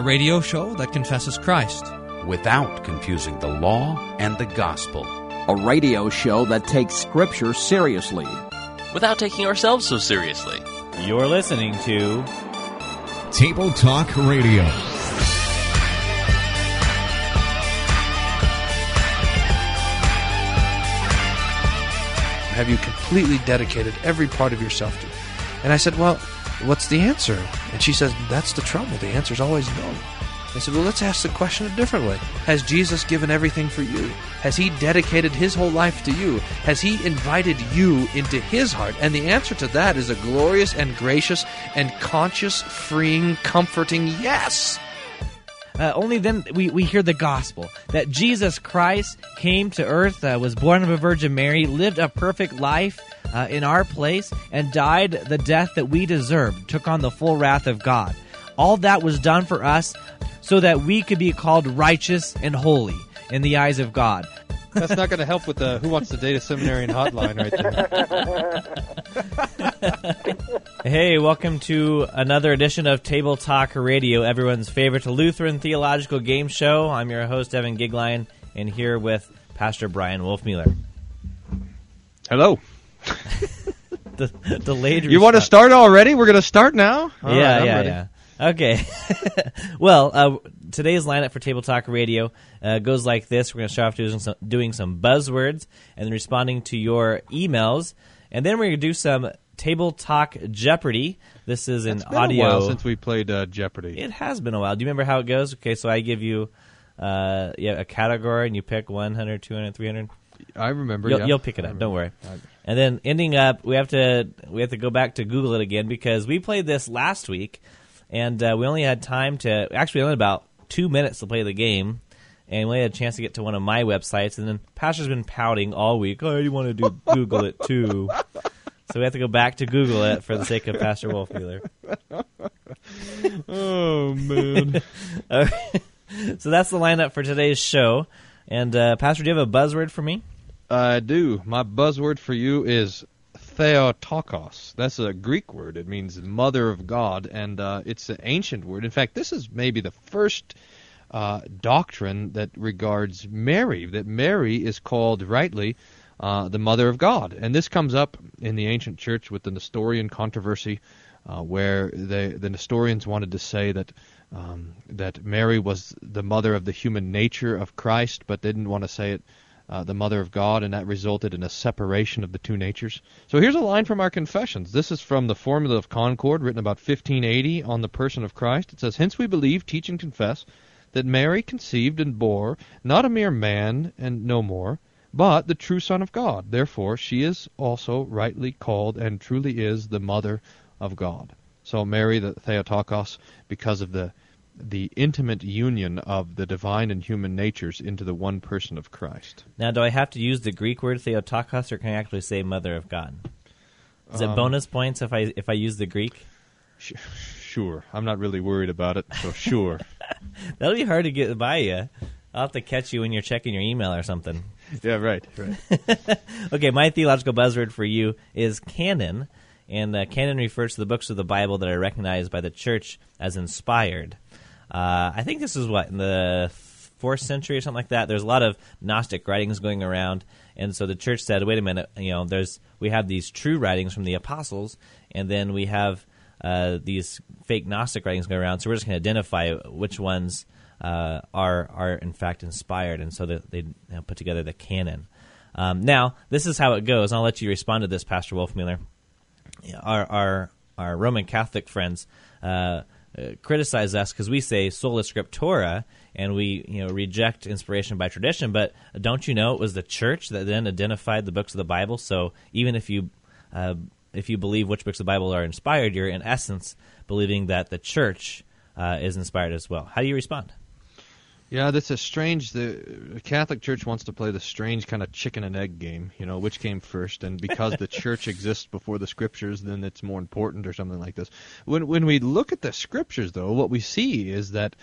a radio show that confesses Christ without confusing the law and the gospel, a radio show that takes Scripture seriously without taking ourselves so seriously. You're listening to Table Talk Radio. Have you completely dedicated every part of yourself to? It? And I said, Well, what's the answer? And she says, That's the trouble. The answer's always no. I said, Well, let's ask the question a different way. Has Jesus given everything for you? Has he dedicated his whole life to you? Has he invited you into his heart? And the answer to that is a glorious and gracious and conscious, freeing, comforting yes. Uh, only then we, we hear the gospel that Jesus Christ came to earth, uh, was born of a Virgin Mary, lived a perfect life uh, in our place, and died the death that we deserved, took on the full wrath of God. All that was done for us so that we could be called righteous and holy in the eyes of God. That's not going to help with the Who Wants to Date a Seminarian hotline right there. hey, welcome to another edition of Table Talk Radio, everyone's favorite Lutheran theological game show. I'm your host, Evan Gigline, and here with Pastor Bryan Wolfmueller. Hello. the delayed. You want to start already? We're going to start now. All yeah, right, yeah, ready. yeah. Okay. well, uh, today's lineup for Table Talk Radio uh, goes like this. We're going to start off doing some, doing some buzzwords and then responding to your emails. And then we're going to do some Table Talk Jeopardy. This is an it's been audio. A while since we played uh, Jeopardy. It has been a while. Do you remember how it goes? Okay, so I give you uh, yeah, a category and you pick 100, 200, 300. I remember. You'll, yeah. you'll pick it up. Don't worry. And then ending up, we have to we have to go back to Google it again because we played this last week and uh, we only had time to actually only about two minutes to play the game, and we only had a chance to get to one of my websites. And then Pastor's been pouting all week. Oh, you want to do Google it too? So we have to go back to Google it for the sake of Pastor Wolfmueller. oh man! so that's the lineup for today's show. And uh, Pastor, do you have a buzzword for me? I do. My buzzword for you is Theotokos. That's a Greek word. It means mother of God, and uh, it's an ancient word. In fact, this is maybe the first uh, doctrine that regards Mary, that Mary is called rightly uh, the mother of God. And this comes up in the ancient church with the Nestorian controversy, uh, where the, the Nestorians wanted to say that um, that Mary was the mother of the human nature of Christ, but they didn't want to say it uh, the Mother of God, and that resulted in a separation of the two natures. So here's a line from our confessions. This is from the Formula of Concord, written about 1580 on the person of Christ. It says, Hence we believe, teach, and confess that Mary conceived and bore not a mere man and no more, but the true Son of God. Therefore, she is also rightly called and truly is the Mother of God. So Mary, the Theotokos, because of the the intimate union of the divine and human natures into the one person of Christ. Now, do I have to use the Greek word Theotokos, or can I actually say Mother of God? Is um, it bonus points if I if I use the Greek? Sh- sure, I'm not really worried about it, so sure. That'll be hard to get by you. I'll have to catch you when you're checking your email or something. Yeah, right, right. okay, my theological buzzword for you is canon, and uh, canon refers to the books of the Bible that are recognized by the church as inspired. Uh, I think this is what in the fourth century or something like that. There's a lot of Gnostic writings going around, and so the church said, "Wait a minute, you know, there's we have these true writings from the apostles, and then we have uh, these fake Gnostic writings going around. So we're just going to identify which ones uh, are are in fact inspired, and so they, they you know, put together the canon." Um, now, this is how it goes. I'll let you respond to this, Pastor Wolfmueller. Our our our Roman Catholic friends. Uh, uh, criticize us because we say sola scriptura and we you know reject inspiration by tradition. But don't you know it was the church that then identified the books of the Bible? So even if you uh, if you believe which books of the Bible are inspired, you're in essence believing that the church uh, is inspired as well. How do you respond? Yeah, that's a strange. The Catholic Church wants to play the strange kind of chicken and egg game. You know, which came first, and because the Church exists before the Scriptures, then it's more important, or something like this. When when we look at the Scriptures, though, what we see is that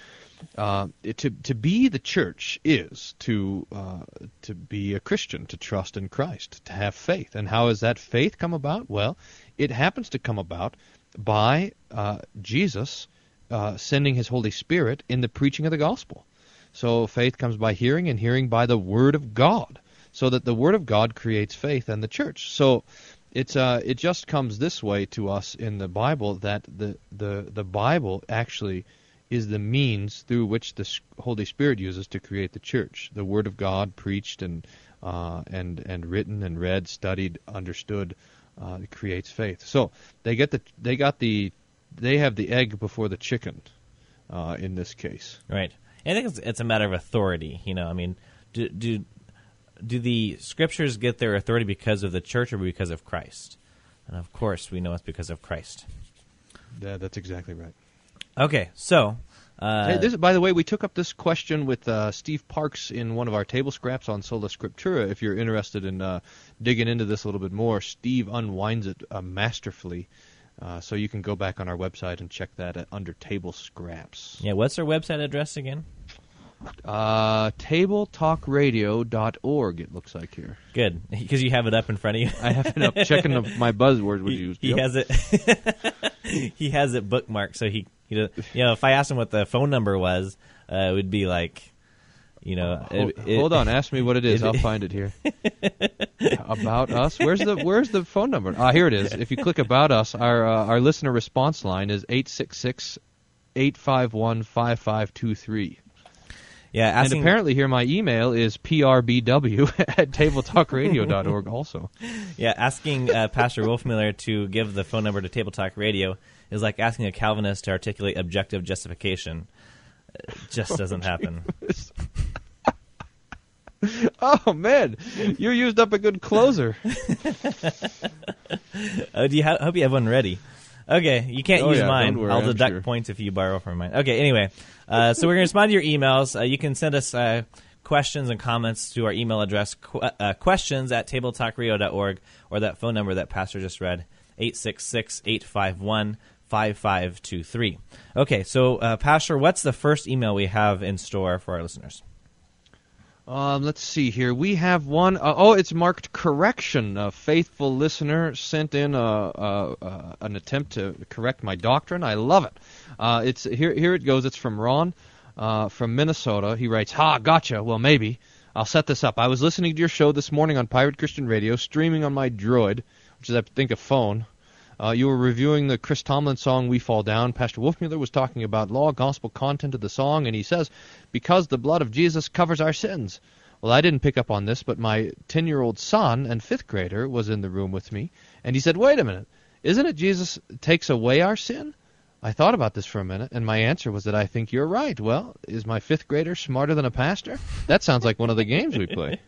uh, to to be the Church is to uh, to be a Christian, to trust in Christ, to have faith. And how has that faith come about? Well, it happens to come about by uh, Jesus uh, sending His Holy Spirit in the preaching of the gospel. So faith comes by hearing, and hearing by the Word of God. So that the Word of God creates faith and the church. So it's uh, it just comes this way to us in the Bible that the the the Bible actually is the means through which the Holy Spirit uses to create the church. The Word of God preached and uh, and and written and read, studied, understood, uh, creates faith. So they get the they got the they have the egg before the chicken uh, in this case. Right. I think it's, it's a matter of authority. You know, I mean, do, do do the scriptures get their authority because of the church or because of Christ? And of course, we know it's because of Christ. Yeah, that's exactly right. Okay, so uh, Hey, this, by the way, we took up this question with uh, Steve Parks in one of our table scraps on Sola Scriptura. If you're interested in uh, digging into this a little bit more, Steve unwinds it uh, masterfully. Uh, so you can go back on our website and check that at under table scraps. yeah, what's our website address again? Uh, tabletalkradio.org. It looks like here. Good, because you have it up in front of you. I have it up checking the, my buzzword was he, used. he Yep. has it. he has it bookmarked, so he, he, does- you know, if I asked him what the phone number was, uh, it would be like, you know, Hold, it- it- hold on, ask me what it is. I'll find it here. about us. Where's the Where's the phone number? Ah, here it is. If you click about us, our uh, our listener response line is 866 851 5523. Yeah, And apparently here my email is prbw at tabletalkradio.org also. yeah, asking uh, Pastor Wolfmueller to give the phone number to Table Talk Radio is like asking a Calvinist to articulate objective justification. It just doesn't happen. Oh man, you used up a good closer. Oh, do you ha- hope you have one ready? Okay, you can't Oh, use yeah, mine. worry, I'll deduct sure. points if you borrow from mine. Okay, anyway, uh, so we're going to respond to your emails. Uh, you can send us uh, questions and comments to our email address, qu- uh, questions at tabletalkradio.org, or that phone number that Pastor just read, 866 851 5523. Okay, so, uh, Pastor, what's the first email we have in store for our listeners? Um, let's see here. We have one uh, oh, it's marked correction. A faithful listener sent in a, a, a, an attempt to correct my doctrine. I love it. Uh, it's here. Here it goes. It's from Ron uh, from Minnesota. He writes, "Ha, gotcha. Well, maybe I'll set this up. I was listening to your show this morning on Pirate Christian Radio, streaming on my Droid, which is I think a phone. Uh, you were reviewing the Chris Tomlin song "We Fall Down." Pastor Wolfmueller was talking about law, gospel content of the song, and he says, "Because the blood of Jesus covers our sins." Well, I didn't pick up on this, but my ten-year-old son and fifth grader was in the room with me, and he said, "Wait a minute, isn't it Jesus takes away our sin?" I thought about this for a minute, and my answer was that I think you're right. Well, is my fifth grader smarter than a pastor? That sounds like one of the games we play.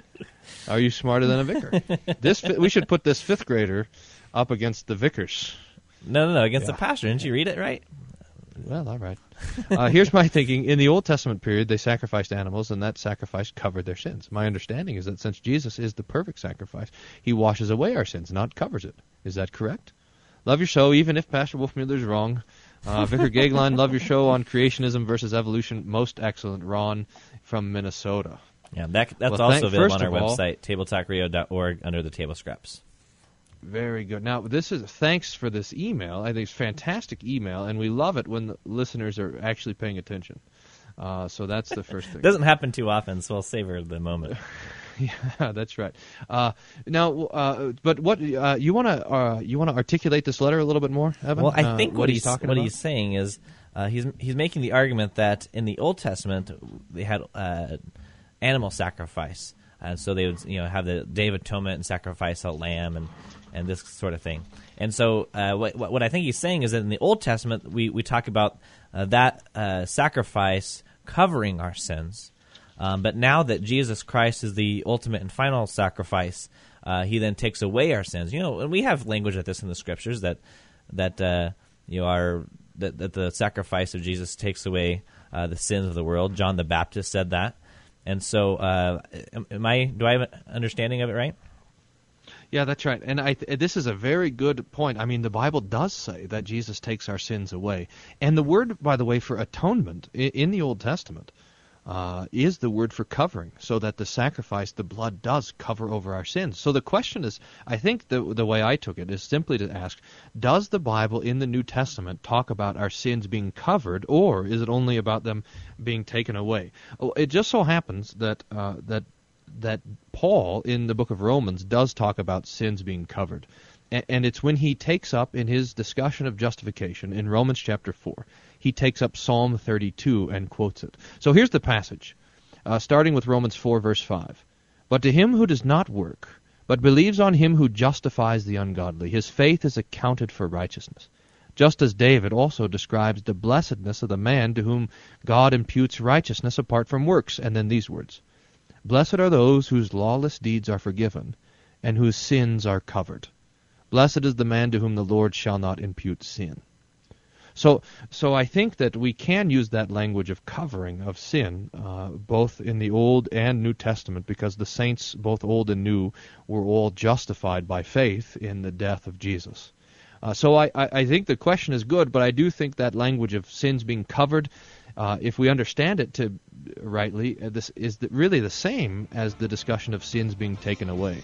Are you smarter than a vicar? This we should put this fifth grader up against the vicars. No, no, no, against the pastor. Didn't you read it right? Well, all right. Uh, here's my thinking. In the Old Testament period, they sacrificed animals, and that sacrifice covered their sins. My understanding is that since Jesus is the perfect sacrifice, he washes away our sins, not covers it. Is that correct? Love your show, even if Pastor Wolfmueller's wrong. Uh, Vicar Gagline, love your show on creationism versus evolution. Most excellent. Ron from Minnesota. Yeah, that, that's Well, also thank- available on our all- website, tabletalkradio.org, under the table scraps. Very good. Now, this is thanks for this email. I think it's fantastic email, and we love it when the listeners are actually paying attention. Uh, so that's the first thing. Doesn't happen too often, so I'll savor the moment. Yeah, that's right. Uh, now, uh, but what uh, you want to uh, you want to articulate this letter a little bit more, Evan? Well, I Uh, think what, what, he's he's talking what about. he's saying is uh, he's he's making the argument that in the Old Testament they had uh, animal sacrifice, and so they would you know have the Day of Atonement and sacrifice a lamb and and this sort of thing. And so uh, what what I think he's saying is that in the Old Testament we we talk about uh, that uh, sacrifice covering our sins. Um, but now that Jesus Christ is the ultimate and final sacrifice, uh, he then takes away our sins. You know, and we have language like this in the scriptures that that uh, you know our that, that the sacrifice of Jesus takes away uh, the sins of the world. John the Baptist said that, and so am, am I? Do I have an understanding of it right? Yeah, that's right. And I th- this is a very good point. I mean, the Bible does say that Jesus takes our sins away. And the word, by the way, for atonement in the Old Testament uh, is the word for covering, so that the sacrifice, the blood, does cover over our sins. So the question is, I think the the way I took it is simply to ask: Does the Bible in the New Testament talk about our sins being covered, or is it only about them being taken away? Oh, It just so happens that uh, that that Paul in the book of Romans does talk about sins being covered. And it's when he takes up in his discussion of justification in Romans chapter 4, he takes up Psalm 32 and quotes it. So here's the passage, uh, starting with Romans 4, verse 5. But to him who does not work, but believes on him who justifies the ungodly, his faith is accounted for righteousness. Just as David also describes the blessedness of the man to whom God imputes righteousness apart from works, and then these words Blessed are those whose lawless deeds are forgiven, and whose sins are covered. Blessed is the man to whom the Lord shall not impute sin. So, so I think that we can use that language of covering of sin, uh, both in the Old and New Testament, because the saints, both Old and New, were all justified by faith in the death of Jesus. Uh, so I, I, I think the question is good, but I do think that language of sins being covered, uh, if we understand it to rightly, uh, this is really the same as the discussion of sins being taken away.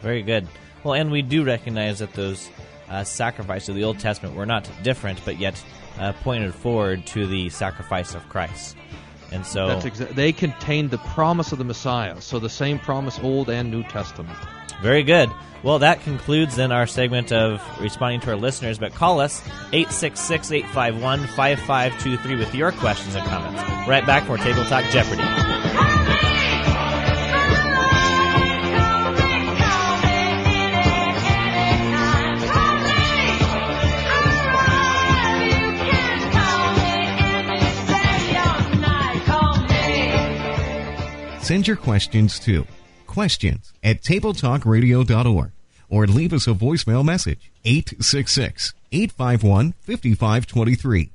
Very good. Well, and we do recognize that those uh, sacrifices of the Old Testament were not different, but yet uh, pointed forward to the sacrifice of Christ. And so, That's exa- they contained the promise of the Messiah, so the same promise, Old and New Testament. very good. Well, that concludes then our segment of responding to our listeners. But call us 866 851 5523 with your questions and comments. Right back for Table Talk Jeopardy. Send your questions to questions at tabletalkradio.org or leave us a voicemail message 866 851 5523.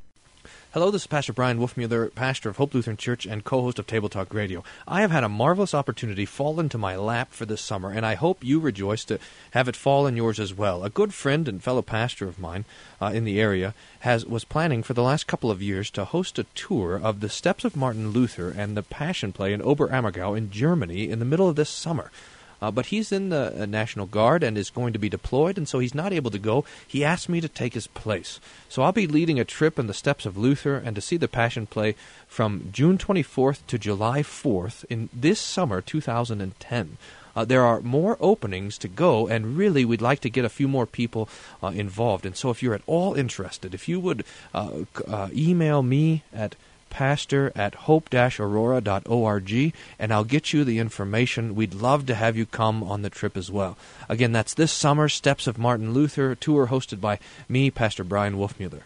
Hello, this is Pastor Bryan Wolfmueller, pastor of Hope Lutheran Church and co-host of Table Talk Radio. I have had a marvelous opportunity fall into my lap for this summer, and I hope you rejoice to have it fall in yours as well. A good friend and fellow pastor of mine uh, in the area has was planning for the last couple of years to host a tour of the steps of Martin Luther and the Passion Play in Oberammergau in Germany in the middle of this summer. Uh, but he's in the uh, National Guard and is going to be deployed, and so he's not able to go. He asked me to take his place. So I'll be leading a trip in the steps of Luther and to see the Passion Play from June 24th to July 4th in this summer, 2010. Uh, there are more openings to go, and really, we'd like to get a few more people uh, involved. And so, if you're at all interested, if you would uh, uh, email me at pastor at hope-aurora.org and I'll get you the information. We'd love to have you come on the trip as well. Again, that's this summer, Steps of Martin Luther, tour hosted by me, Pastor Bryan Wolfmueller.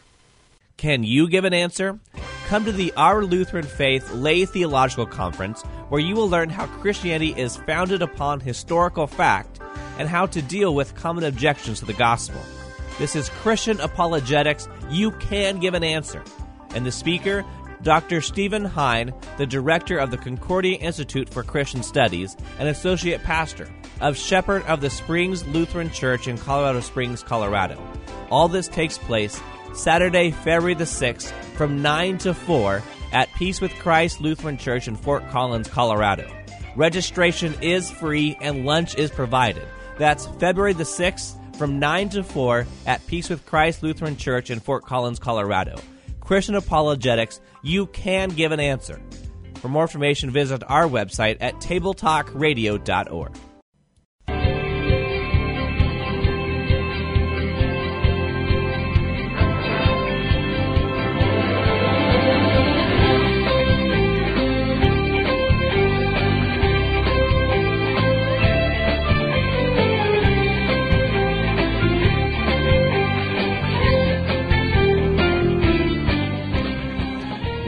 Can you give an answer? Come to the Our Lutheran Faith Lay Theological Conference, where you will learn how Christianity is founded upon historical fact and how to deal with common objections to the gospel. This is Christian apologetics. You can give an answer. And the speaker, Dr. Steven Hein, the director of the Concordia Institute for Christian Studies and associate pastor of Shepherd of the Springs Lutheran Church in Colorado Springs, Colorado. All this takes place Saturday, February the 6th from 9 to 4 at Peace with Christ Lutheran Church in Fort Collins, Colorado. Registration is free and lunch is provided. That's February the 6th from 9 to 4 at Peace with Christ Lutheran Church in Fort Collins, Colorado. Christian apologetics, you can give an answer. For more information, visit our website at tabletalkradio.org.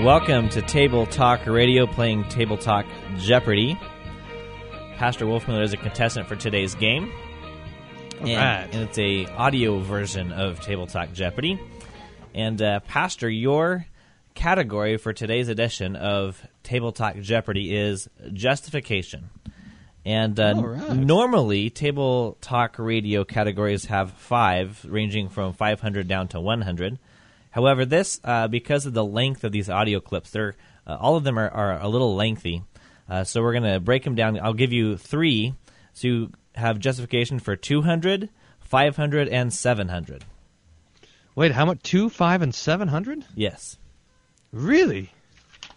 Welcome to Table Talk Radio, playing Table Talk Jeopardy. Pastor Wolfmueller is a contestant for today's game. and, right. and it's a audio version of Table Talk Jeopardy. And uh, Pastor, your category for today's edition of Table Talk Jeopardy is justification. And uh, right. normally, Table Talk Radio categories have five, ranging from 500 down to 100. However, this, uh, because of the length of these audio clips, they're uh, all of them are, are a little lengthy. Uh, so we're going to break them down. I'll give you three. So you have justification for 200, 500, and 700. Wait, how much? Two, five, and seven hundred? Yes. Really?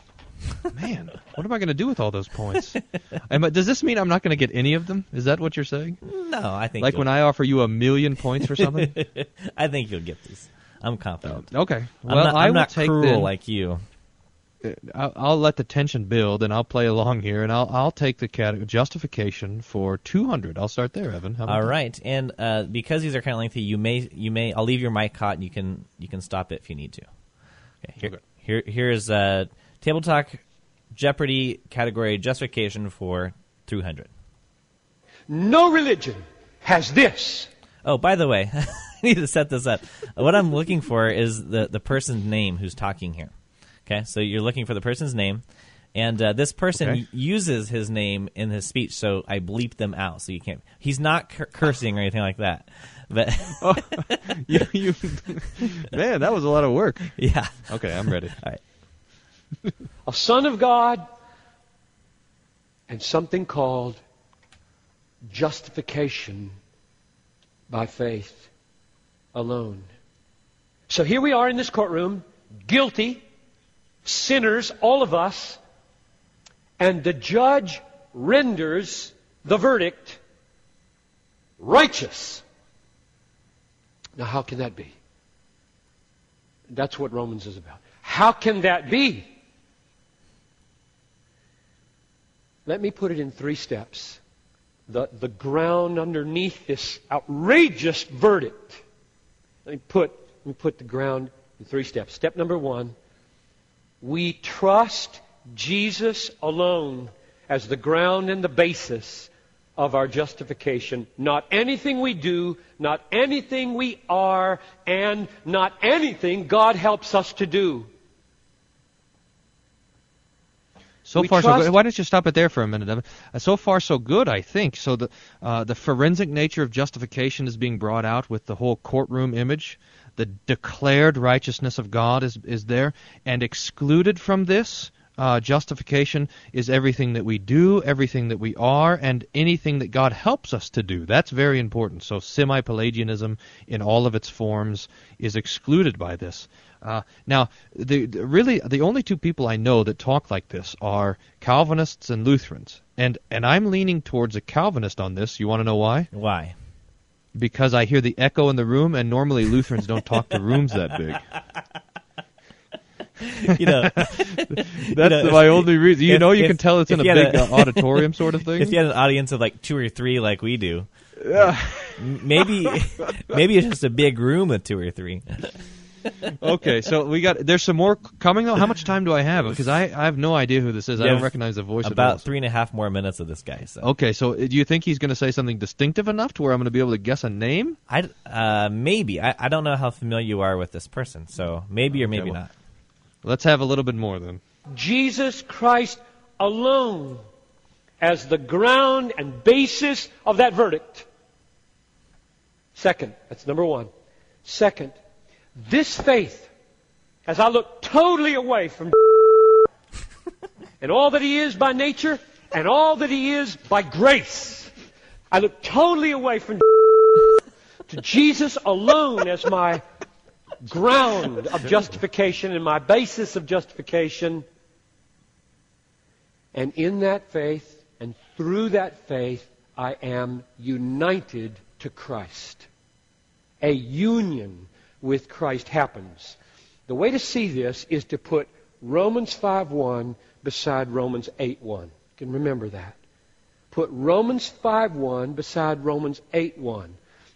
Man, what am I going to do with all those points? Am I- does this mean I'm not going to get any of them? Is that what you're saying? No, I think Like when I offer you a million points for something? I think you'll get these. I'm confident. Okay. I'm Well, not, I I'm will not take cruel then- like you. I'll, I'll let the tension build, and I'll play along here, and I'll I'll take the cat- justification for 200. I'll start there, Evan. How about All that? and uh, because these are kind of lengthy, you may you may I'll leave your mic hot, and you can you can stop it if you need to. Okay, here Okay. here here's uh, table talk Jeopardy category justification for 200. No religion has this. Oh, by the way, I need to set this up. What I'm looking for is the the person's name who's talking here. Okay, so you're looking for the person's name, and uh, this person Okay. uses his name in his speech, so I bleep them out, so you can't. He's not cur- cursing or anything like that, but you, you, man, that was a lot of work. yeah. Okay, I'm ready. All right. A son of God and something called justification by faith alone. So here we are in this courtroom, guilty, sinners, all of us, and the judge renders the verdict righteous. Now, how can that be? That's what Romans is about. How can that be? Let me put it in three steps. The, the ground underneath this outrageous verdict. Let me put, let me put the ground in three steps. Step number one, we trust Jesus alone as the ground and the basis of our justification. Not anything we do, not anything we are, and not anything God helps us to do. So We far, so good. Why don't you stop it there for a minute, Uh, so far, so good, I think. So the uh, the forensic nature of justification is being brought out with the whole courtroom image. The declared righteousness of God is is there, and excluded from this uh, justification is everything that we do, everything that we are, and anything that God helps us to do. That's very important. So semi-Pelagianism in all of its forms is excluded by this. Uh, now, the, the- really, the only two people I know that talk like this are Calvinists and Lutherans, and and I'm leaning towards a Calvinist on this. You want to know why? Why? Because I hear the echo in the room, and normally Lutherans don't talk to rooms that big. You know, That's know, my only reason. You if- know, you if- can tell it's in a big a- uh, auditorium sort of thing. if you had an audience of like two or three, like we do, m- maybe maybe it's just a big room of two or three. okay, so we got. There's some more coming though. How much time do I have? Because I, I have no idea who this is. I don't recognize the voice at all. About three and a half more minutes of this guy. So Okay, so uh, do you think he's going to say something distinctive enough to where I'm going to be able to guess a name? I uh, maybe I, I don't know how familiar you are with this person. So maybe or maybe well. not. Let's have a little bit more then. Jesus Christ alone as the ground and basis of that verdict. Second, that's number one. Second, this faith, as I look totally away from and all that he is by nature and all that he is by grace, I look totally away from to Jesus alone as my ground of justification and my basis of justification. And in that faith and through that faith, I am united to Christ. A union with Christ happens. The way to see this is to put Romans 5.1 beside Romans 8.1. You can remember that. Put Romans 5.1 beside Romans 8.1.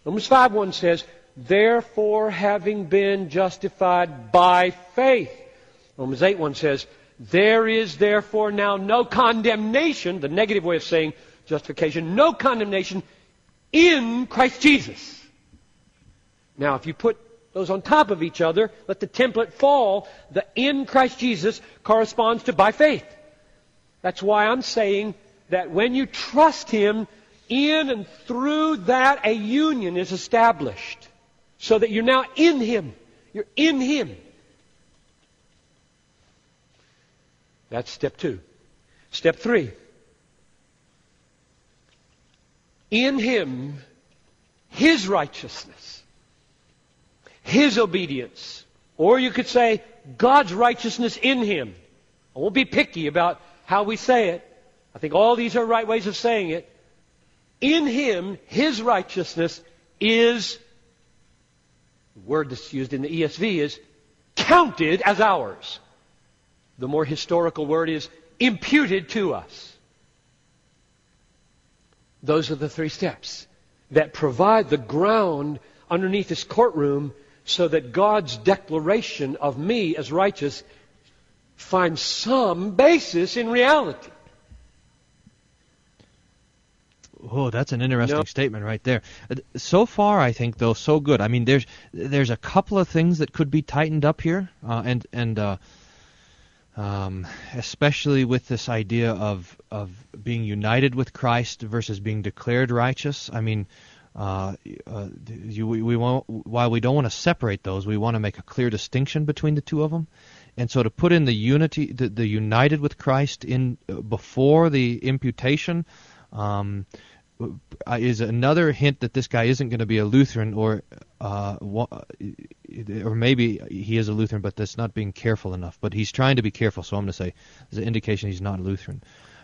Romans 5.1 says, Therefore, having been justified by faith. Romans 8.1 says, There is therefore now no condemnation, the negative way of saying justification, no condemnation in Christ Jesus. Now, if you put those on top of each other, let the template fall. The in Christ Jesus corresponds to by faith. That's why I'm saying that when you trust Him, in and through that a union is established. So that you're now in Him. You're in Him. That's step two. Step three. In him, his righteousness, his obedience, or you could say God's righteousness in him. I won't be picky about how we say it. I think all these are right ways of saying it. In him, his righteousness is, the word that's used in the ESV is counted as ours. The more historical word is imputed to us. Those are the three steps that provide the ground underneath this courtroom so that God's declaration of me as righteous finds some basis in reality. Oh, that's an interesting No. statement right there. Uh, So far, I think though, so good. I mean, there's there's a couple of things that could be tightened up here, uh, and and uh, um, especially with this idea of of being united with Christ versus being declared righteous. I mean, uh, uh, you, we, we want, while we don't want to separate those, we want to make a clear distinction between the two of them. And so to put in the unity, the, the united with Christ in uh, before the imputation, um, uh, is another hint that this guy isn't going to be a Lutheran, or uh, or maybe he is a Lutheran, but that's not being careful enough. But he's trying to be careful, so I'm going to say there's an indication he's not a Lutheran.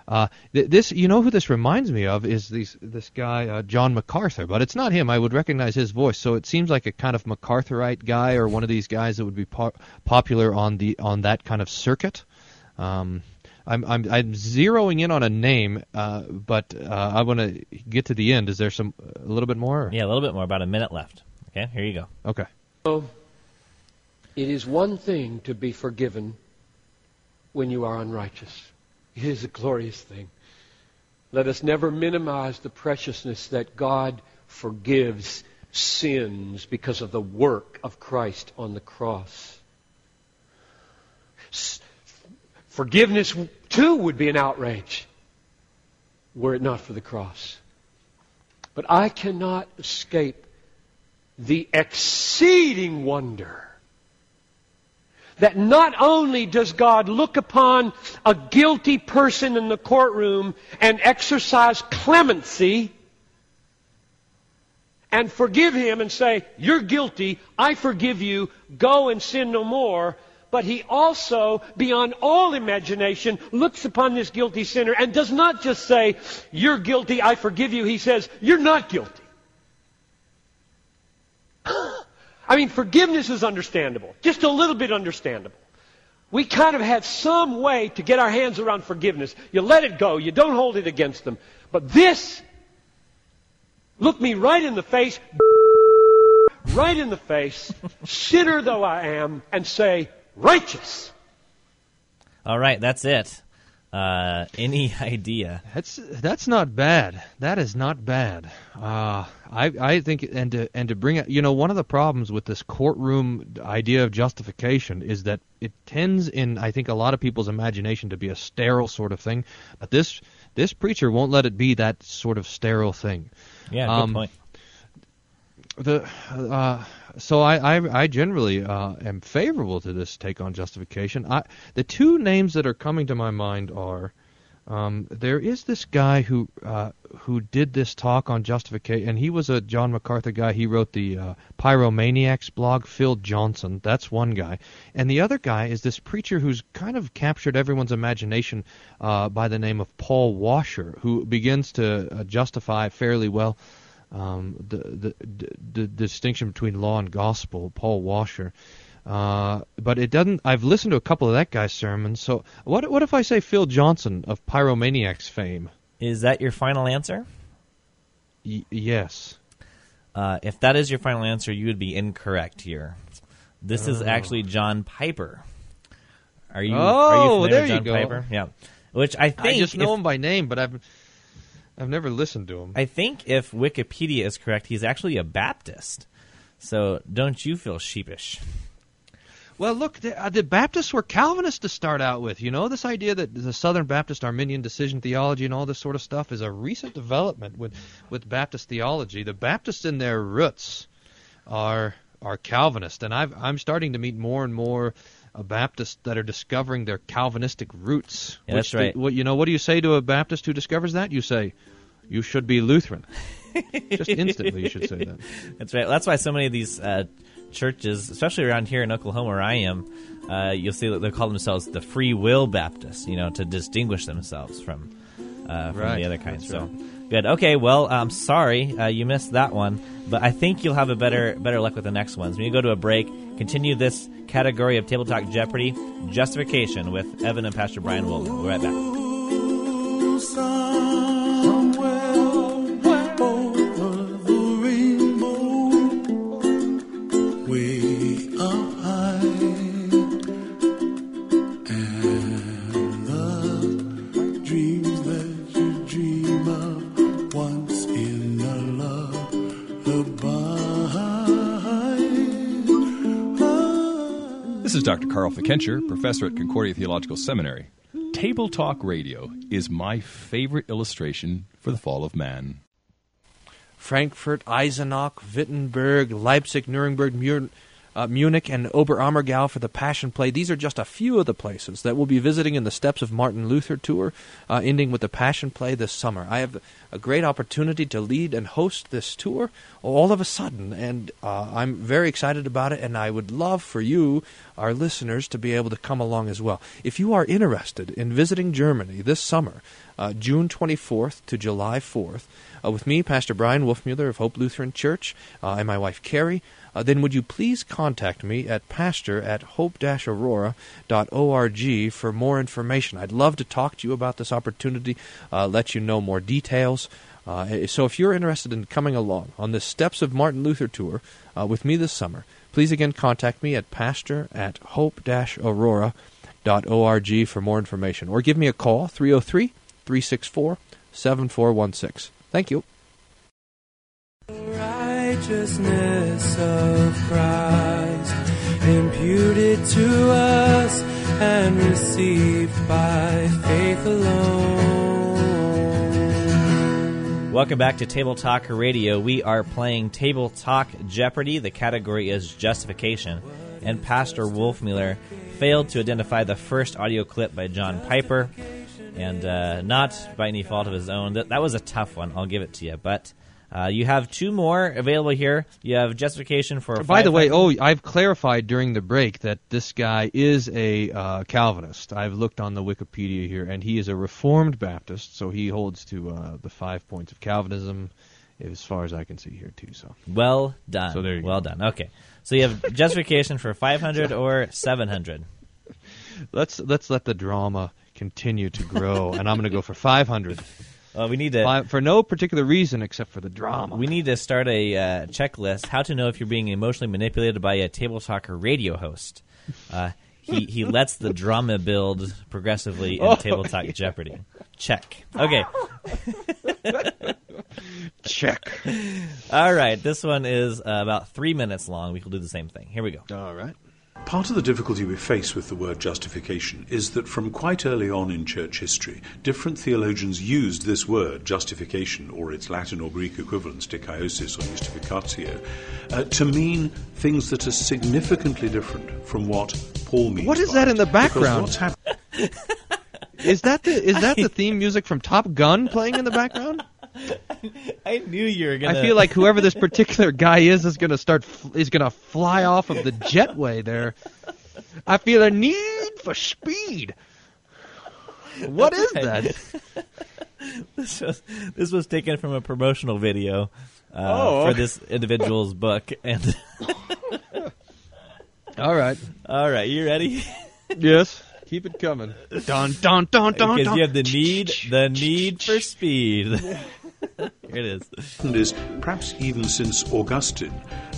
Uh, th- this, you know, who this reminds me of is these, this guy uh, John MacArthur, but it's not him. I would recognize his voice, so it seems like a kind of MacArthurite guy or one of these guys that would be po- popular on the on that kind of circuit. Um, I'm, I'm I'm zeroing in on a name, uh, but uh, I want to get to the end. Is there some a little bit more? or- Yeah, a little bit more, about a minute left. Okay, here you go. Okay. So, it is one thing to be forgiven when you are unrighteous. It is a glorious thing. Let us never minimize the preciousness that God forgives sins because of the work of Christ on the cross. Forgiveness, too, would be an outrage were it not for the cross. But I cannot escape the exceeding wonder that not only does God look upon a guilty person in the courtroom and exercise clemency and forgive him and say, You're guilty, I forgive you, go and sin no more. But he also, beyond all imagination, looks upon this guilty sinner and does not just say, You're guilty, I forgive you. He says, You're not guilty. I mean, forgiveness is understandable, just a little bit understandable. We kind of have some way to get our hands around forgiveness. You let it go, you don't hold it against them. But this, look me right in the face, right in the face, sinner though I am, and say, righteous. All right, that's it. Uh, any idea? That's that's not bad. That is not bad. Uh, I I think and to and to bring it, you know, one of the problems with this courtroom idea of justification is that it tends in I think a lot of people's imagination to be a sterile sort of thing, but this this preacher won't let it be that sort of sterile thing. Yeah, good Um, point. the uh, so I I, I generally uh, am favorable to this take on justification. I the two names that are coming to my mind are um, there is this guy who uh, who did this talk on justification, and he was a John MacArthur guy. He wrote the uh, Pyromaniacs blog. Phil Johnson, that's one guy, and the other guy is this preacher who's kind of captured everyone's imagination uh, by the name of Paul Washer, who begins to uh, justify fairly well um, the, the, the the distinction between law and gospel, Paul Washer. Uh, but it doesn't. I've listened to a couple of that guy's sermons. So what what if I say Phil Johnson of Pyromaniacs fame? Is that your final answer? Y- yes. Uh, if that is your final answer, you would be incorrect here. This is actually John Piper. Are you? are you Oh, familiar there with you John go. Piper? Yeah. Which I think I just know if- him by name, but I've I've never listened to him. I think if Wikipedia is correct, he's actually a Baptist. So don't you feel sheepish? Well, look, the, uh, the Baptists were Calvinists to start out with. You know, this idea that the Southern Baptist Arminian decision theology and all this sort of stuff is a recent development with with Baptist theology. The Baptists in their roots are are Calvinist, and I've, I'm starting to meet more and more Baptists that are discovering their Calvinistic roots. Yeah, that's right. the- what you know? What do you say to a Baptist who discovers that? You say, "You should be Lutheran." Just instantly, you should say that. That's right. That's why so many of these uh, churches, especially around here in Oklahoma where I am, uh, you'll see that they call themselves the Free Will Baptists. You know, to distinguish themselves from uh, from Right. the other kinds. That's So right. Good. Okay. Well, I'm sorry uh, you missed that one, but I think you'll have a better better luck with the next ones. When you go to a break, continue this category of Table Talk Jeopardy justification with Evan and Pastor Brian Wilson. We'll be right back. Carl Fickenscher, professor at Concordia Theological Seminary. Table Talk Radio is my favorite illustration for the fall of man. Frankfurt, Eisenach, Wittenberg, Leipzig, Nuremberg, Mu- uh, Munich, and Oberammergau for the Passion Play. These are just a few of the places that we'll be visiting in the Steps of Martin Luther tour, uh, ending with the Passion Play this summer. I have a great opportunity to lead and host this tour all of a sudden, and uh, I'm very excited about it, and I would love for you, our listeners, to be able to come along as well. If you are interested in visiting Germany this summer, uh, June 24th to July 4th, uh, with me, Pastor Bryan Wolfmueller of Hope Lutheran Church, uh, and my wife Carrie, uh, then would you please contact me at pastor at hope-aurora.org for more information. I'd love to talk to you about this opportunity, uh, let you know more details. Uh, so if you're interested in coming along on the Steps of Martin Luther tour uh, with me this summer, please again contact me at pastor at hope-aurora.org for more information. Or give me a call, 303 364 7416. Thank you. Righteousness of Christ imputed to us and received by faith alone. Welcome back to Table Talk Radio. We are playing Table Talk Jeopardy. The category is justification. And Pastor Wolfmueller failed to identify the first audio clip by John Piper. And uh, not by any fault of his own. That, that was a tough one, I'll give it to you. But uh, you have two more available here. You have justification for. By the way, oh, I've clarified during the break that this guy is a uh, Calvinist. I've looked on the Wikipedia here, and he is a Reformed Baptist, so he holds to uh, the five points of Calvinism, as far as I can see here too. So Well done. So there you well done. Okay. So you have justification for 500 or 700. let's let's let the drama continue to grow, and I'm going to go for 500 Well, we need to. Five, for no particular reason except for the drama. We need to start a uh, checklist: how to know if you're being emotionally manipulated by a table talker radio host. Uh, he he lets the drama build progressively in Oh, table talk Jeopardy. Check. Okay. Check. All right. This one is uh, about three minutes long. We will do the same thing. Here we go. All right. Part of the difficulty we face with the word justification is that from quite early on in church history, different theologians used this word, justification, or its Latin or Greek equivalents, dikaiosis or justificatio, uh, to mean things that are significantly different from what Paul means. What is that in the background? hap- Is that the is that the theme music from Top Gun playing in the background? I knew you were gonna. I feel like whoever this particular guy is is going to start f- is going to fly off of the jetway there. I feel a need for speed. What is that? this was this was taken from a promotional video uh, Oh, for this individual's book. And All right. all right, you ready? Yes. Keep it coming. Dun dun dun dun. Because you have the need, the need for speed. Here it is. is perhaps even since Augustine,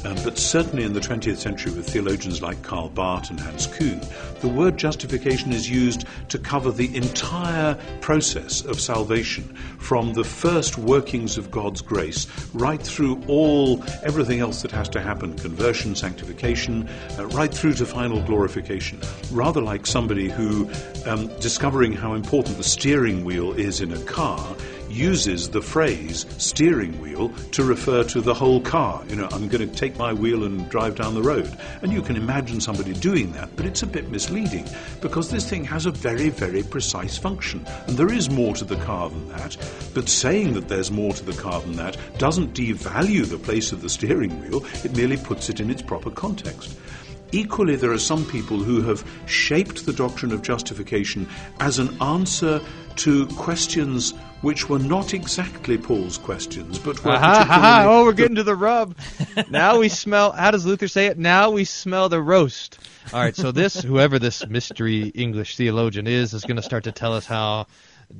um, but certainly in the 20th century with theologians like Karl Barth and Hans Küng, the word justification is used to cover the entire process of salvation, from the first workings of God's grace right through all everything else that has to happen conversion, sanctification, uh, right through to final glorification. Rather like somebody who, um, discovering how important the steering wheel is in a car, uses the phrase steering wheel to refer to the whole car. You know, I'm going to take my wheel and drive down the road. And you can imagine somebody doing that, but it's a bit misleading because this thing has a very, very precise function. And there is more to the car than that. But saying that there's more to the car than that doesn't devalue the place of the steering wheel, it merely puts it in its proper context. Equally, there are some people who have shaped the doctrine of justification as an answer to questions which were not exactly Paul's questions, but were Aha, particularly aha, oh, we're getting to the rub. now we smell. How does Luther say it? Now we smell the roast. All right, so this, whoever this mystery English theologian is, is going to start to tell us how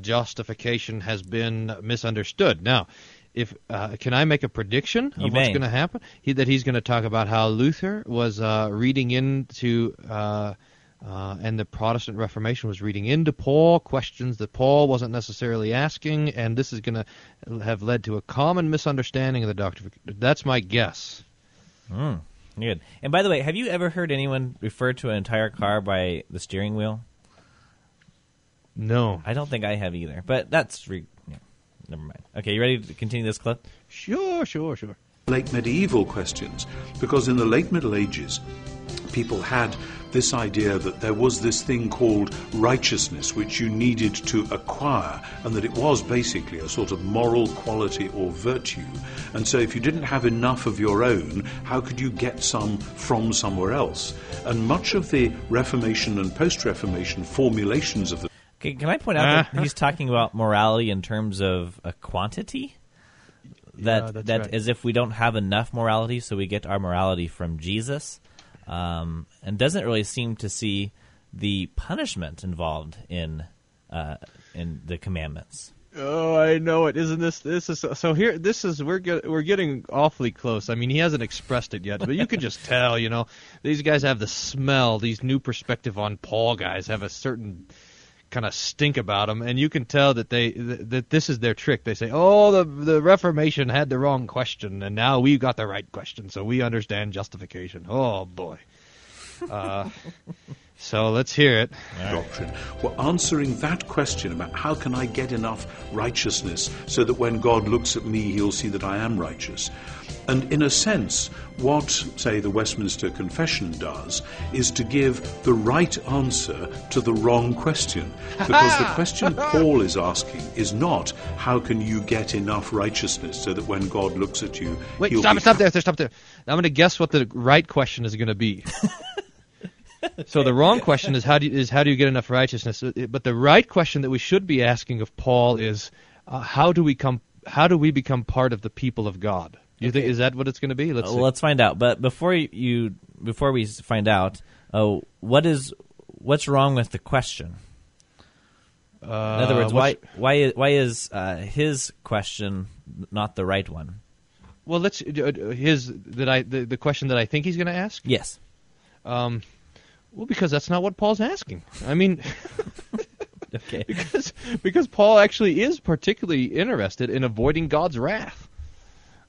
justification has been misunderstood. Now, if uh, can I make a prediction of You what's going to happen? He, that he's going to talk about how Luther was uh, reading into. Uh, uh, and the Protestant Reformation was reading into Paul questions that Paul wasn't necessarily asking, and this is going to have led to a common misunderstanding of the doctrine. That's my guess. Mm, good. And by the way, have you ever heard anyone refer to an entire car by the steering wheel? No. I don't think I have either. But that's re- yeah, never mind. Okay, you ready to continue this clip? Sure, sure, sure. late medieval questions because in the late Middle Ages, people had this idea that there was this thing called righteousness which you needed to acquire, and that it was basically a sort of moral quality or virtue. And so, if you didn't have enough of your own, how could you get some from somewhere else? And much of the Reformation and post Reformation formulations of the Okay, can I point out that he's talking about morality in terms of a quantity? That Yeah, that right. as if we don't have enough morality, so we get our morality from Jesus, um, and doesn't really seem to see the punishment involved in uh, in the commandments. Oh, I know it. Isn't this this is so here? This is we're get, we're getting awfully close. I mean, he hasn't expressed it yet, but you could just tell. You know, these guys have the smell. These new perspective on Paul guys have a certain kind of stink about them, and you can tell that they that, this is their trick. They say, "Oh, the the Reformation had the wrong question, and now we've got the right question, so we understand justification." Oh boy. Uh, so let's hear it. doctrine were answering that question about how can I get enough righteousness so that when God looks at me, he'll see that I am righteous. And in a sense, what, say, the Westminster Confession does is to give the right answer to the wrong question. Because the question Paul is asking is not, how can you get enough righteousness so that when God looks at you, Wait, he'll stop be it, stop there, stop there. I'm going to guess what the right question is going to be. so the wrong question is how do you, is how do you get enough righteousness? Uh, But the right question that we should be asking of Paul is uh, how do we come how do we become part of the people of God? You think is that what it's going to be? Let's Uh, see. let's find out. But before you- before we find out, uh, what is what's wrong with the question? In other words, Uh, why why is, why is uh, his question not the right one? Well, let's his that I the, the question that I think he's going to ask. Yes. Um, well, because that's not what Paul's asking. I mean, okay. because because Paul actually is particularly interested in avoiding God's wrath.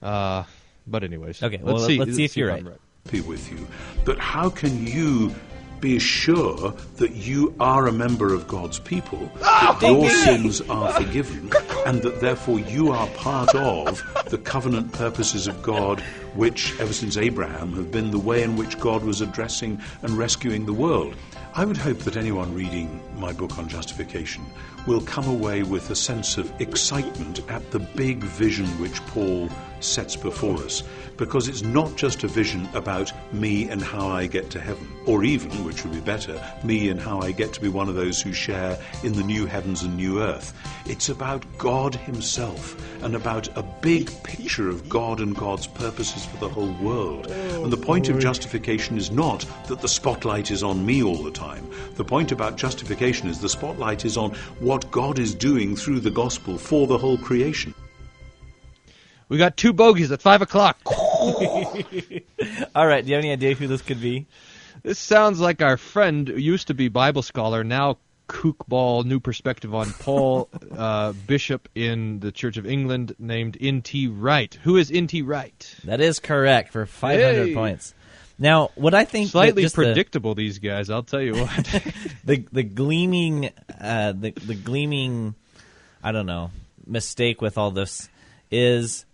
Uh, but anyways, Okay, well, let's see. let's see if you're I'm right. happy with you. But how can you be sure that you are a member of God's people, ah, that your sins are forgiven, and that therefore you are part of the covenant purposes of God, which, ever since Abraham, have been the way in which God was addressing and rescuing the world? I would hope that anyone reading my book on justification will come away with a sense of excitement at the big vision which Paul sets before us. Because it's not just a vision about me and how I get to heaven, or even, which would be better, me and how I get to be one of those who share in the new heavens and new earth. It's about God Himself and about a big picture of God and God's purposes for the whole world. And the point of justification is not that the spotlight is on me all the time. The point about justification is the spotlight is on what God is doing through the gospel for the whole creation. We got two bogeys at five o'clock. All right. Do you have any idea who this could be? This sounds like our friend who used to be Bible scholar, now kookball, new perspective on Paul, uh, bishop in the Church of England, named N.T. Wright. Who is N.T. Wright? That is correct for 500 Hey. points. Now, what I think Slightly just the- predictable, these guys. I'll tell you what. the the gleaming uh, the the gleaming I don't know mistake with all this is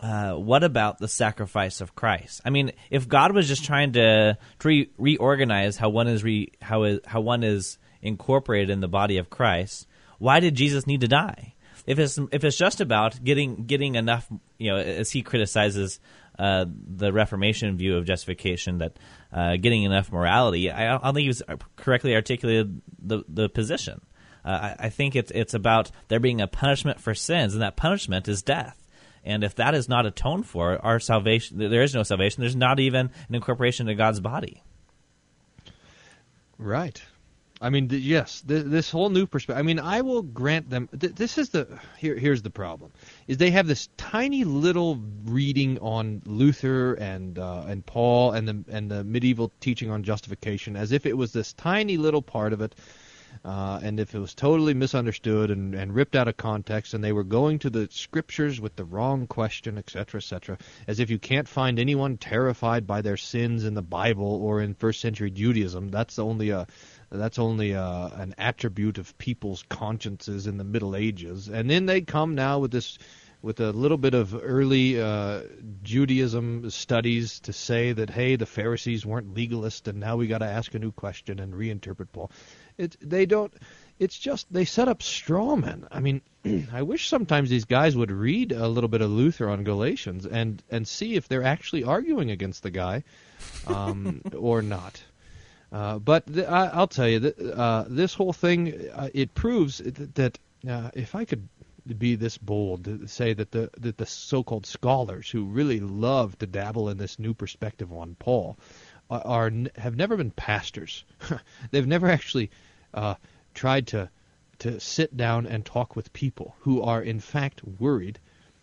uh, what about the sacrifice of Christ? I mean, if God was just trying to, re- reorganize how one is re- how is how one is incorporated in the body of Christ, why did Jesus need to die? If it's if it's just about getting getting enough, you know, as he criticizes uh, the Reformation view of justification, that uh, getting enough morality, I, I don't think he's correctly articulated the the position. Uh, I, I think it's it's about there being a punishment for sins, and that punishment is death. And if that is not atoned for, our salvation, there is no salvation. There's not even an incorporation into God's body. Right. I mean, th- yes, th- this whole new perspective. I mean, I will grant them. Th- this is the here. Here's the problem: is they have this tiny little reading on Luther and uh, and Paul and the and the medieval teaching on justification, as if it was this tiny little part of it uh, and if it was totally misunderstood and, and ripped out of context, and they were going to the scriptures with the wrong question, etc., etc., as if you can't find anyone terrified by their sins in the Bible or in first century Judaism, that's only a that's only an attribute of people's consciences in the Middle Ages. And then they come now with this with a little bit of early uh, Judaism studies to say that hey, the Pharisees weren't legalists, and now we got to ask a new question and reinterpret Paul. It they don't. It's just they set up straw men. I mean, I wish sometimes these guys would read a little bit of Luther on Galatians and and see if they're actually arguing against the guy, um, or not. Uh, but th- I, will tell you that uh, this whole thing uh, it proves that uh, if I could be this bold to say that the that the so-called scholars who really love to dabble in this new perspective on Paul are, are have never been pastors. They've never actually uh, tried to to sit down and talk with people who are in fact worried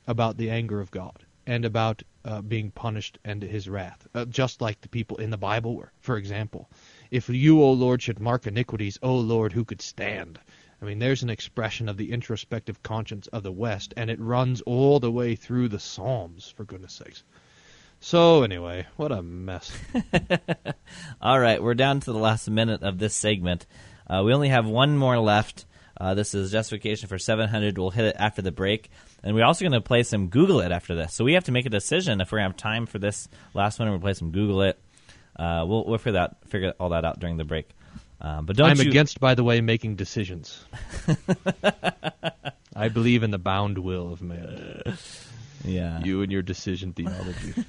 about the anger of God and about uh, being punished and His wrath, uh, just like the people in the Bible were. For example, if you, O Lord, should mark iniquities, O Lord, who could stand? I mean, there's an expression of the introspective conscience of the West, and it runs all the way through the Psalms, for goodness sakes. So, anyway, what a mess. All right, we're down to the last minute of this segment. Uh, we only have one more left. Uh, this is justification for 700. We'll hit it after the break. And we're also going to play some Google It after this. So we have to make a decision if we're going to have time for this last one. We'll play some Google It. Uh, we'll, we'll figure, that, figure all that out during the break. Uh, but don't I'm you... against, by the way, making decisions. I believe in the bound will of man. Yeah. You and your decision theology.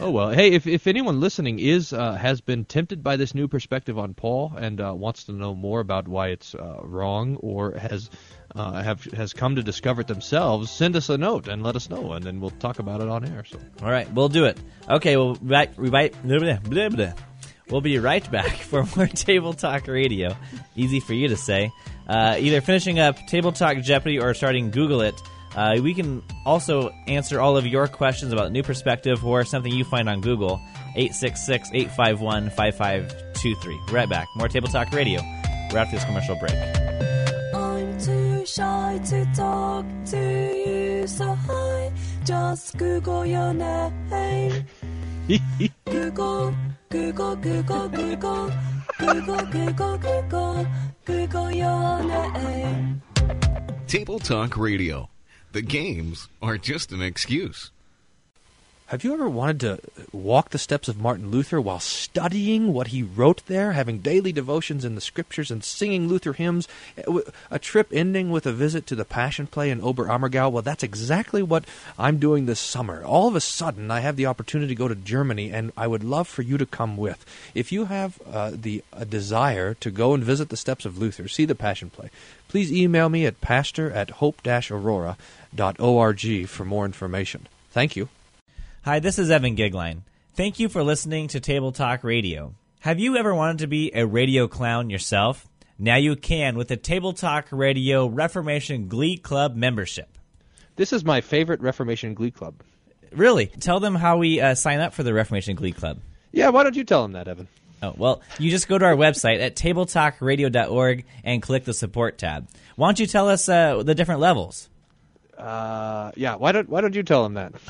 oh well. Hey, if if anyone listening is uh, has been tempted by this new perspective on Paul and uh, wants to know more about why it's uh, wrong or has uh, have has come to discover it themselves, send us a note and let us know, and then we'll talk about it on air. So. All right, we'll do it. Okay, we'll right, right, blah, blah, blah, We'll be right back for more Table Talk Radio. Easy for you to say. Uh, either finishing up Table Talk Jeopardy or starting Google it. Uh, we can also answer all of your questions about New Perspective or something you find on Google. 866 851 5523. Right back. More Table Talk Radio. We're after this commercial break. I'm too shy to talk to you, so hi, just Google your name. Google, Google, Google, Google, Google, Google, Google, Google your name. Table Talk Radio. The games are just an excuse. Have you ever wanted to walk the steps of Martin Luther while studying what he wrote there, having daily devotions in the scriptures and singing Luther hymns? A trip ending with a visit to the Passion Play in Oberammergau? Well, that's exactly what I'm doing this summer. All of a sudden, I have the opportunity to go to Germany, and I would love for you to come with. If you have uh, the desire to go and visit the steps of Luther, see the Passion Play, please email me at pastor at hope-aurora.org for more information. Thank you. Hi, this is Evan Gigline. Thank you for listening to Table Talk Radio. Have you ever wanted to be a radio clown yourself? Now you can with the Table Talk Radio Reformation Glee Club membership. This is my favorite Reformation Glee Club. Really? Tell them how we uh, sign up for the Reformation Glee Club. Yeah, why don't you tell them that, Evan? Oh, well, you just go to our website at tabletalkradio.org and click the support tab. Why don't you tell us uh, the different levels? Uh, yeah, why don't why don't you tell them that?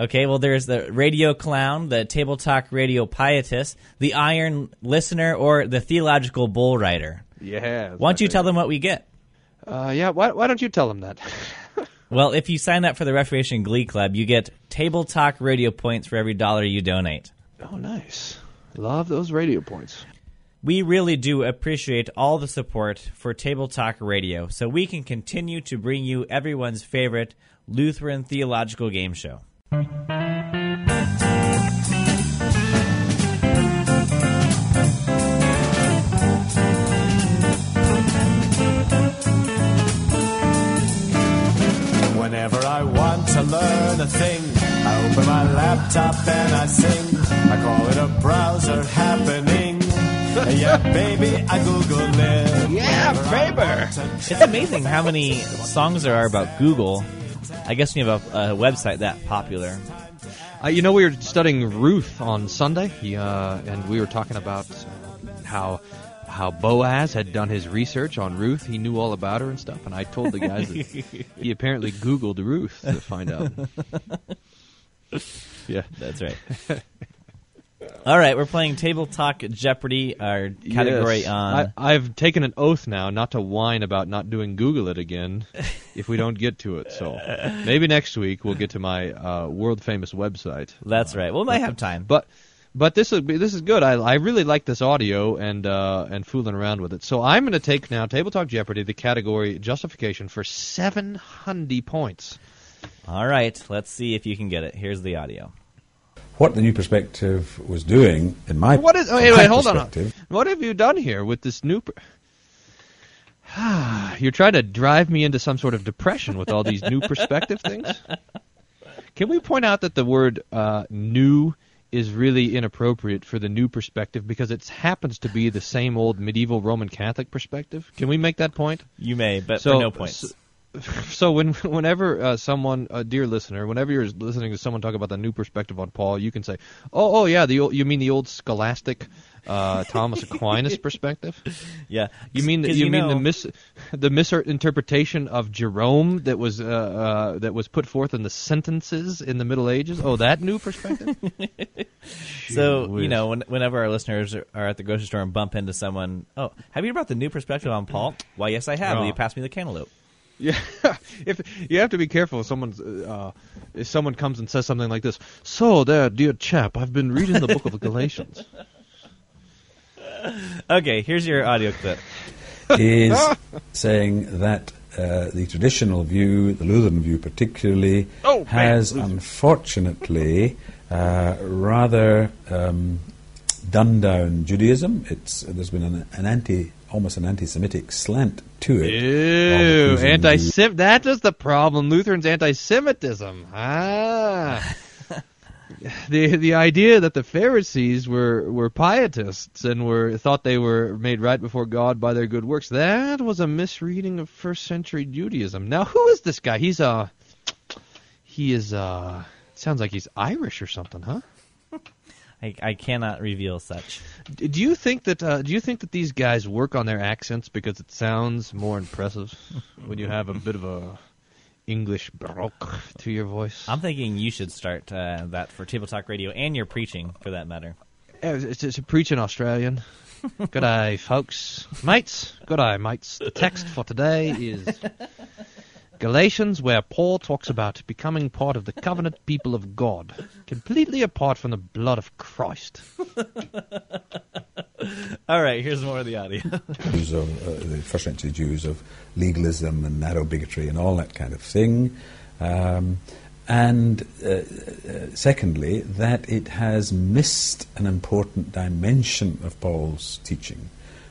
Okay, well, there's the radio clown, the table talk radio pietist, the iron listener, or the theological bull rider. Yeah. Why don't you tell them what we get? Uh, yeah, why, why don't you tell them that? Well, if you sign up for the Reformation Glee Club, you get Table Talk radio points for every dollar you donate. Oh, nice. Love those radio points. We really do appreciate all the support for Table Talk Radio so we can continue to bring you everyone's favorite Lutheran theological game show. Whenever I want to learn a thing, I open my laptop and I sing. I call it a browser happening. Yeah, baby, I Google it. Yeah, baby. It's amazing how many songs there are about Google. I guess when you have a, a website that popular. Uh, you know, we were studying Ruth on Sunday, uh, and we were talking about how how Boaz had done his research on Ruth. He knew all about her and stuff. And I told the guys that he apparently Googled Ruth to find out. yeah, that's right. All right, we're playing Table Talk Jeopardy, our category Yes. on. I, I've taken an oath now not to whine about not doing Google it again if we don't get to it. So maybe next week we'll get to my uh, world famous website. That's right. We might have time. But but this is this is good. I, I really like this audio and uh, and fooling around with it. So I'm going to take now Table Talk Jeopardy, the category justification for seven hundred points. All right, let's see if you can get it. Here's the audio. What the new perspective was doing, in my What is? Oh, wait, my wait, hold on. perspective, What have you done here with this new? Per- You're trying to drive me into some sort of depression with all these new perspective things. Can we point out that the word uh, "new" is really inappropriate for the new perspective because it happens to be the same old medieval Roman Catholic perspective? Can we make that point? You may, but So- for no points. so- so when whenever uh, someone, a dear listener, whenever you're listening to someone talk about the new perspective on Paul, you can say, "Oh, oh yeah, the old, you mean the old scholastic uh, Thomas Aquinas perspective?" Yeah, you mean you, you mean the mis the misinterpretation of Jerome that was uh, uh, that was put forth in the sentences in the Middle Ages? Oh, that new perspective. So you know, when, whenever our listeners are, at the grocery store and bump into someone, oh, have you brought the new perspective on Paul? Why, yes, I have. Will Oh. you pass me the cantaloupe? Yeah, if you have to be careful if someone's uh, if someone comes and says something like this. So there, dear chap, I've been reading the book of Galatians. Okay, here's your audio clip. is saying that uh, the traditional view, the Lutheran view particularly, Oh, has Lutheran. unfortunately uh, rather um, done down Judaism. It's there's been an, an anti, almost an anti-Semitic slant to it. Ew, anti Lutheran view. Sem That is the problem. Lutherans anti-Semitism. Ah. the the idea that the Pharisees were, were pietists and were thought they were made right before God by their good works. That was a misreading of first century Judaism. Now, who is this guy? He's uh he is uh sounds like he's Irish or something, huh? I, I cannot reveal such. Do you think that uh, do you think that these guys work on their accents because it sounds more impressive when you have a bit of a English baroque to your voice? I'm thinking you should start uh, that for Table Talk Radio and your preaching, for that matter. It's, it's a preaching Australian. good day, folks, mates. Good day, mates. The text for today is Galatians, where Paul talks about becoming part of the covenant people of God, completely apart from the blood of Christ. All right, here's more of the audio. Jews of uh, the first century Jews of legalism and narrow bigotry and all that kind of thing. Um, and uh, uh, secondly, that it has missed an important dimension of Paul's teaching.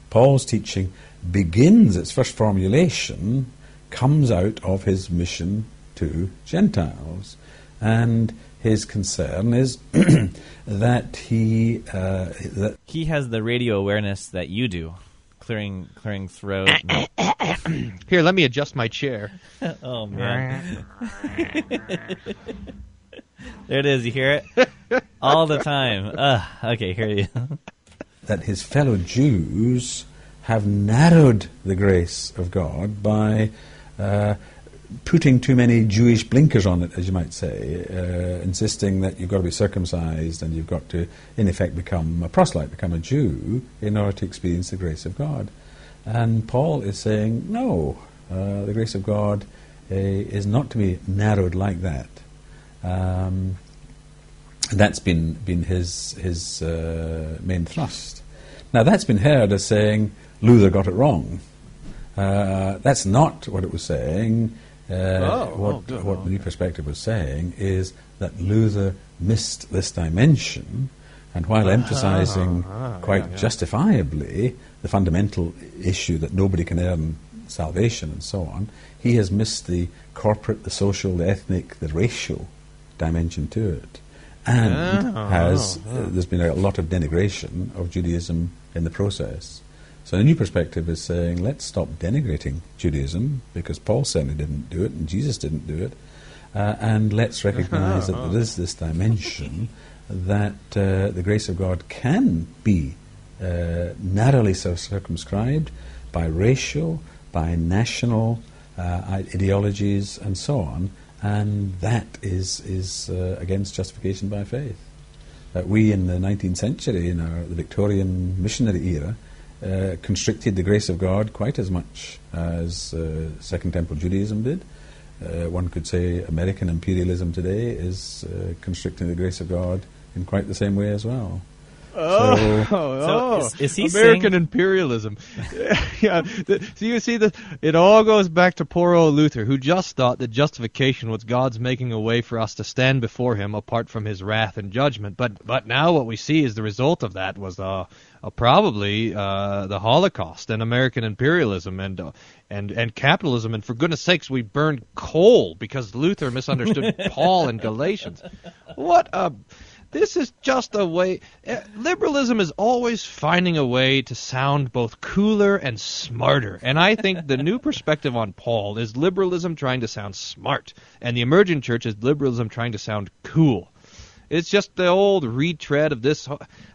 Paul's teaching begins, its first formulation comes out of his mission to Gentiles. And his concern is that he uh, that he has the radio awareness that you do, clearing clearing throat. Here, let me adjust my chair. oh man. there it is. You hear it all the time. Uh, okay, here you. that his fellow Jews have narrowed the grace of God by uh, putting too many Jewish blinkers on it, as you might say, uh, insisting that you've got to be circumcised and you've got to, in effect, become a proselyte, become a Jew, in order to experience the grace of God. And Paul is saying, no, Uh, the grace of God uh, is not to be narrowed like that. Um, that's been been his his uh, main thrust. Now that's been heard as saying Luther got it wrong. Uh, that's not what it was saying. Uh, Oh, what oh, good. what the New Perspective was saying is that Luther missed this dimension, and while emphasizing ah, quite yeah, yeah. justifiably the fundamental issue that nobody can earn salvation and so on, he has missed the corporate, the social, the ethnic, the racial dimension to it. And Oh, has oh, oh. uh, there's been a lot of denigration of Judaism in the process. So the new perspective is saying let's stop denigrating Judaism because Paul certainly didn't do it and Jesus didn't do it, uh, and let's recognize that there is this dimension that uh, the grace of God can be uh, narrowly cir- circumscribed by racial, by national uh, ideologies, and so on, and that is is uh, against justification by faith. That we in the 19th century, in our the Victorian missionary era, uh, constricted the grace of God quite as much as uh, Second Temple Judaism did. Uh, one could say American imperialism today is uh, constricting the grace of God in quite the same way as well. Oh, So- oh, is- is he American saying- imperialism. yeah, the, so you see, the, it all goes back to poor old Luther, who just thought that justification was God's making a way for us to stand before Him apart from His wrath and judgment. But but now what we see is the result of that was uh, uh, probably uh, the Holocaust and American imperialism and uh, and and capitalism. And for goodness sakes, we burned coal because Luther misunderstood Paul in Galatians. What a this is just a way. eh, Liberalism is always finding a way to sound both cooler and smarter. And I think the new perspective on Paul is liberalism trying to sound smart, and the emergent church is liberalism trying to sound cool. It's just the old retread of this.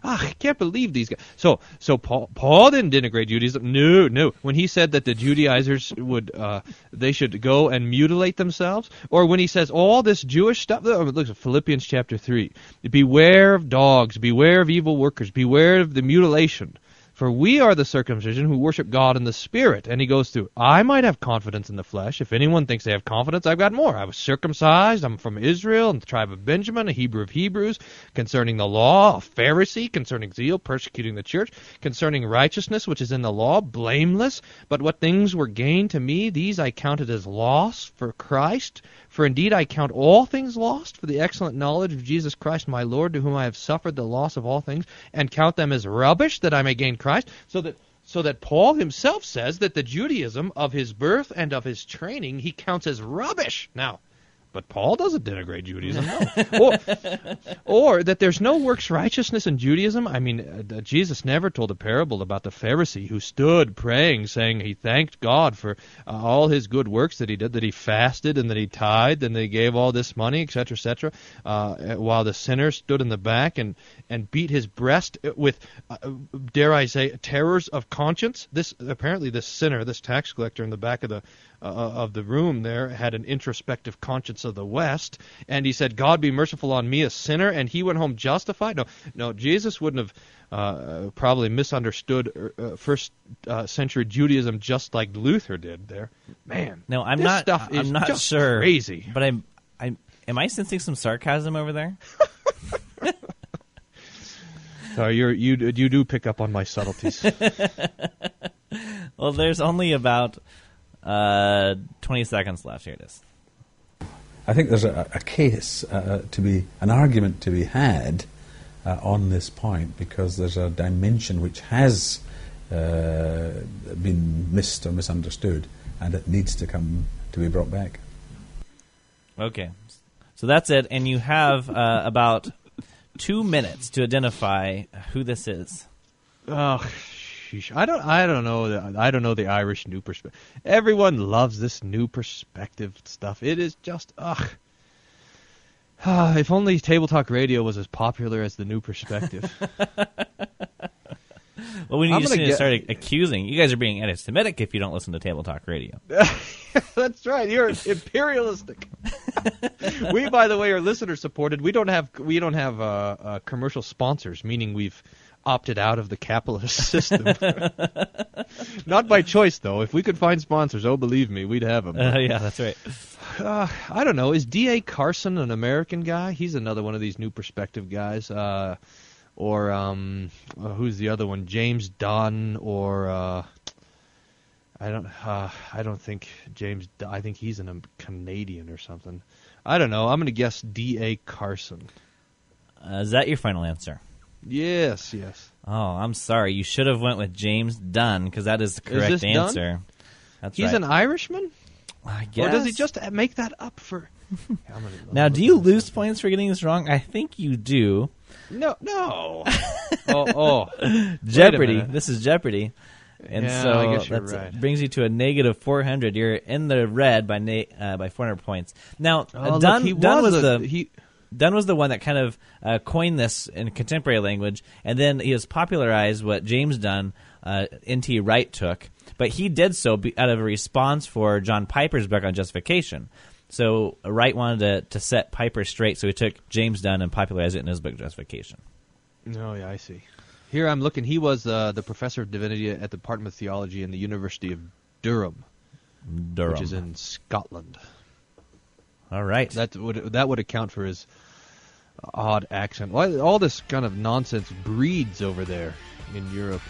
Ah, I can't believe these guys. So, so Paul, Paul didn't denigrate Judaism. No, no. When he said that the Judaizers would, uh, they should go and mutilate themselves, or when he says all this Jewish stuff. oh, Look at Philippians chapter three. Beware of dogs. Beware of evil workers. Beware of the mutilation. For we are the circumcision who worship God in the Spirit. And he goes through, I might have confidence in the flesh. If anyone thinks they have confidence, I've got more. I was circumcised. I'm from Israel and the tribe of Benjamin, a Hebrew of Hebrews. Concerning the law, a Pharisee. Concerning zeal, persecuting the church. Concerning righteousness, which is in the law, blameless. But what things were gained to me, these I counted as loss for Christ. For indeed I count all things lost for the excellent knowledge of Jesus Christ my Lord, to whom I have suffered the loss of all things, and count them as rubbish that I may gain Christ. So that so that Paul himself says that the Judaism of his birth and of his training he counts as rubbish. Now, but Paul doesn't denigrate Judaism, no. or, or that there's no works righteousness in Judaism. I mean, uh, Jesus never told a parable about the Pharisee who stood praying, saying he thanked God for uh, all his good works that he did, that he fasted and that he tithed and that he gave all this money, etc., etc. Uh, while the sinner stood in the back and and beat his breast with, uh, dare I say, terrors of conscience. This apparently this sinner, this tax collector in the back of the uh, of the room there had an introspective conscience of the West, and he said, "God be merciful on me, a sinner," and he went home justified. No, no, Jesus wouldn't have uh, probably misunderstood uh, first uh, century Judaism just like Luther did. There, man. No, I'm this not. Stuff I'm not just sure. Crazy. But I'm. I'm. Am I sensing some sarcasm over there? Sorry, you're, you you do pick up on my subtleties. well, there's only about uh, 20 seconds left. Here it is. I think there's a, a case uh, to be, an argument to be had uh, on this point because there's a dimension which has uh, been missed or misunderstood and it needs to come to be brought back. Okay. So that's it. And you have uh, about two minutes to identify who this is. Oh, sheesh. I don't. I don't know. The, I don't know the Irish new perspective. Everyone loves this new perspective stuff. It is just ugh. If only Table Talk Radio was as popular as the new perspective. Well, we I'm need to get- start accusing you guys are being anti-Semitic if you don't listen to Table Talk Radio. That's right. You're imperialistic. we, by the way, are listener supported. We don't have we don't have uh, uh, commercial sponsors, meaning we've opted out of the capitalist system. Not by choice, though. If we could find sponsors, oh, believe me, we'd have them. Uh, yeah, that's right. Uh, I don't know. Is D.A. Carson an American guy? He's another one of these new perspective guys. Uh, or um, uh, who's the other one? James Dunn or uh, I don't. Uh, I don't think James. I think he's an, a Canadian or something. I don't know. I'm going to guess D.A. Carson. Uh, is that your final answer? Yes, yes. Oh, I'm sorry. You should have went with James Dunn because that is the correct Dunn? answer. That's He's right. an Irishman? I guess. Or does he just make that up for. Gonna- Now, do you lose points for getting this wrong? I think you do. No, no. oh, oh. Jeopardy. This is Jeopardy. And Yeah, so I guess that's- right. brings you to a negative 400. You're in the red by na- uh, by 400 points. Now, Oh, look, Dunn, he Dunn was was, a- the he- Dunn was the one that kind of uh, coined this in contemporary language, and then he has popularized what James Dunn, uh, N.T. Wright took. But he did so be, out of a response for John Piper's book on justification. So Wright wanted to, to set Piper straight, so he took James Dunn and popularized it in his book Justification. Oh, yeah, I see. Here I'm looking. He was uh, the professor of divinity at the Department of Theology in the University of Durham, Durham. which is in Scotland. All right. That would that would account for his odd accent. Why all this kind of nonsense breeds over there in Europe?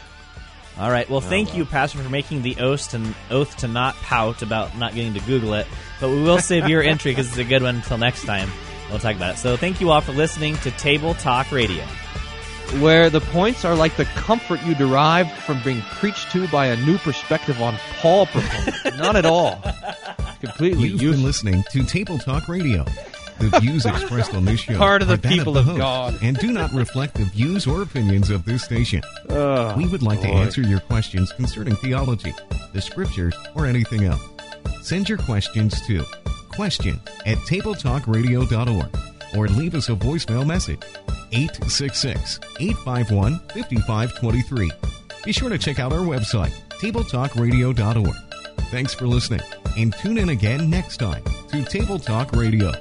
All right. Well, Oh, thank well. you, Pastor, for making the oath to, oath to not pout about not getting to Google it. But we will save your entry because it's a good one until next time. We'll talk about it. So thank you all for listening to Table Talk Radio. Where the points are like the comfort you derive from being preached to by a new perspective on Paul. Not at all. Completely You've useless. been listening to Table Talk Radio. The views expressed on this show are Part of the are that people the of host God. and do not reflect the views or opinions of this station. Oh, we would like to boy. answer your questions concerning theology, the scriptures, or anything else. Send your questions to question at tabletalkradio.org or leave us a voicemail message 866 851 5523. Be sure to check out our website, tabletalkradio.org. Thanks for listening and tune in again next time to Table Talk Radio.